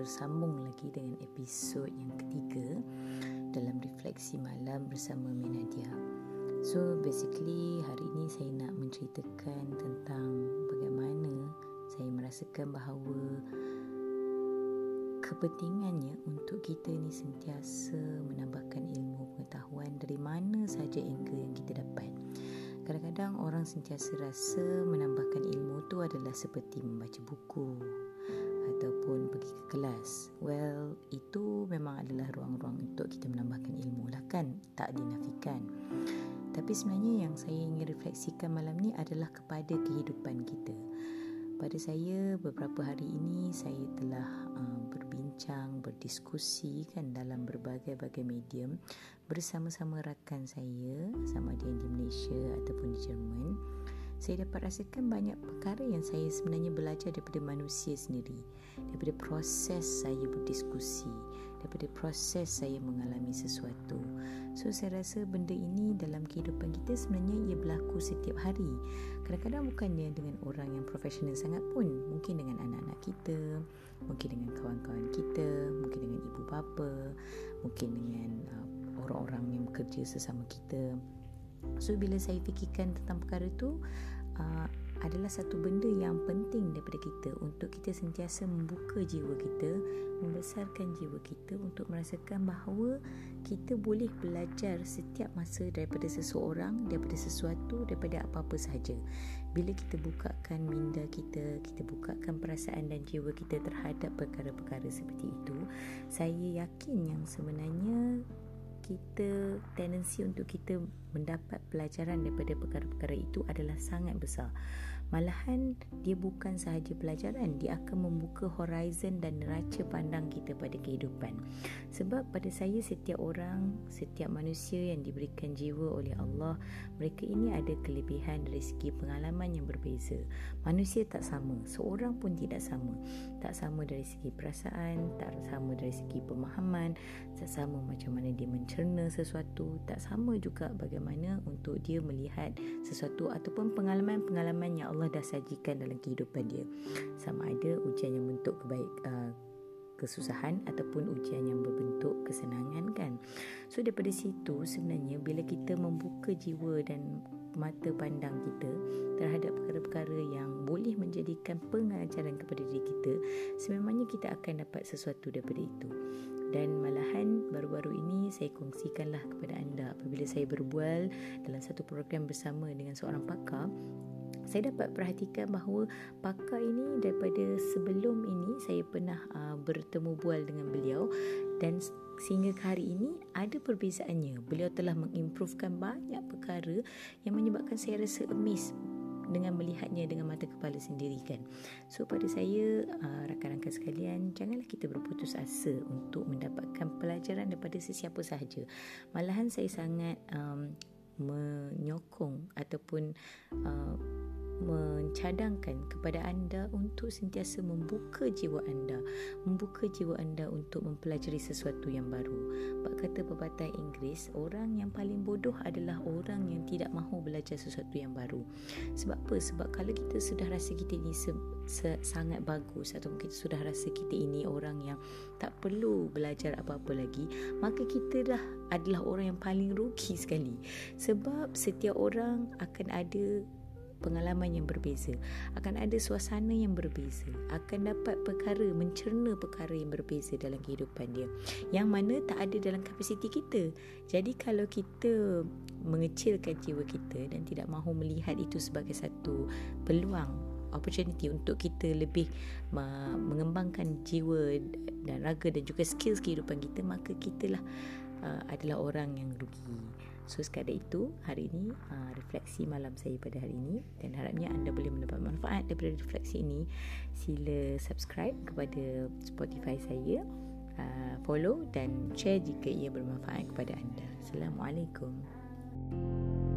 kembali dengan episod yang ketiga dalam refleksi malam bersama Menadia. So basically hari ini saya nak menceritakan tentang bagaimana saya merasakan bahawa kepentingannya untuk kita ni sentiasa menambahkan ilmu pengetahuan dari mana saja angle yang kita dapat. Kadang-kadang orang sentiasa rasa menambahkan ilmu tu adalah seperti membaca buku, ataupun pergi ke kelas. Well, itu memang adalah ruang-ruang untuk kita menambahkan ilmu lah kan? Tak dinafikan. Tapi sebenarnya yang saya ingin refleksikan malam ni adalah kepada kehidupan kita. Pada saya beberapa hari ini saya telah uh, berbincang, berdiskusi kan dalam berbagai-bagai medium bersama-sama rakan saya sama ada yang di Malaysia ataupun di Jerman saya dapat rasakan banyak perkara yang saya sebenarnya belajar daripada manusia sendiri. Daripada proses saya berdiskusi. Daripada proses saya mengalami sesuatu. So saya rasa benda ini dalam kehidupan kita sebenarnya ia berlaku setiap hari. Kadang-kadang bukannya dengan orang yang profesional sangat pun. Mungkin dengan anak-anak kita mungkin dengan kawan-kawan kita mungkin dengan ibu bapa mungkin dengan uh, orang-orang yang bekerja sesama kita So bila saya fikirkan tentang perkara itu uh, adalah satu benda yang penting daripada kita untuk kita sentiasa membuka jiwa kita, membesarkan jiwa kita untuk merasakan bahawa kita boleh belajar setiap masa daripada seseorang, daripada sesuatu, daripada apa-apa sahaja. Bila kita bukakan minda kita, kita bukakan perasaan dan jiwa kita terhadap perkara-perkara seperti itu, saya yakin yang sebenarnya kita tendensi untuk kita mendapat pelajaran daripada perkara-perkara itu adalah sangat besar. Malahan dia bukan sahaja pelajaran, dia akan membuka horizon dan neraca pandang kita pada kehidupan. Sebab pada saya setiap orang, setiap manusia yang diberikan jiwa oleh Allah, mereka ini ada kelebihan dari segi pengalaman yang berbeza. Manusia tak sama, seorang pun tidak sama. Tak sama dari segi perasaan, tak sama dari segi pemahaman, tak sama macam mana dia mencerna sesuatu, tak sama juga bagaimana untuk dia melihat sesuatu ataupun pengalaman-pengalaman yang Allah Allah dah sajikan dalam kehidupan dia. Sama ada ujian yang bentuk kebaik uh, kesusahan ataupun ujian yang berbentuk kesenangan kan? So daripada situ sebenarnya bila kita membuka jiwa dan mata pandang kita terhadap perkara-perkara yang boleh menjadikan pengajaran kepada diri kita sememangnya kita akan dapat sesuatu daripada itu. Dan malahan baru-baru ini saya kongsikanlah kepada anda. Apabila saya berbual dalam satu program bersama dengan seorang pakar saya dapat perhatikan bahawa pakar ini daripada sebelum ini saya pernah uh, bertemu bual dengan beliau dan sehingga ke hari ini ada perbezaannya. Beliau telah mengimprovekan banyak perkara yang menyebabkan saya rasa amazed dengan melihatnya dengan mata kepala sendiri kan. So pada saya uh, rakan-rakan sekalian janganlah kita berputus asa untuk mendapatkan pelajaran daripada sesiapa sahaja. Malahan saya sangat um, menyokong ataupun uh, mencadangkan kepada anda untuk sentiasa membuka jiwa anda membuka jiwa anda untuk mempelajari sesuatu yang baru. Bab kata pepatah Inggeris orang yang paling bodoh adalah orang yang tidak mahu belajar sesuatu yang baru. Sebab apa? Sebab kalau kita sudah rasa kita ini se- se- sangat bagus atau kita sudah rasa kita ini orang yang tak perlu belajar apa-apa lagi maka kita dah adalah orang yang paling rugi sekali. Sebab setiap orang akan ada pengalaman yang berbeza. Akan ada suasana yang berbeza. Akan dapat perkara mencerna perkara yang berbeza dalam kehidupan dia. Yang mana tak ada dalam kapasiti kita. Jadi kalau kita mengecilkan jiwa kita dan tidak mahu melihat itu sebagai satu peluang opportunity untuk kita lebih mengembangkan jiwa dan raga dan juga skills kehidupan kita maka kitalah uh, adalah orang yang rugi So sekadar itu hari ini uh, refleksi malam saya pada hari ini dan harapnya anda boleh mendapat manfaat daripada refleksi ini. Sila subscribe kepada Spotify saya, uh, follow dan share jika ia bermanfaat kepada anda. Assalamualaikum. thank you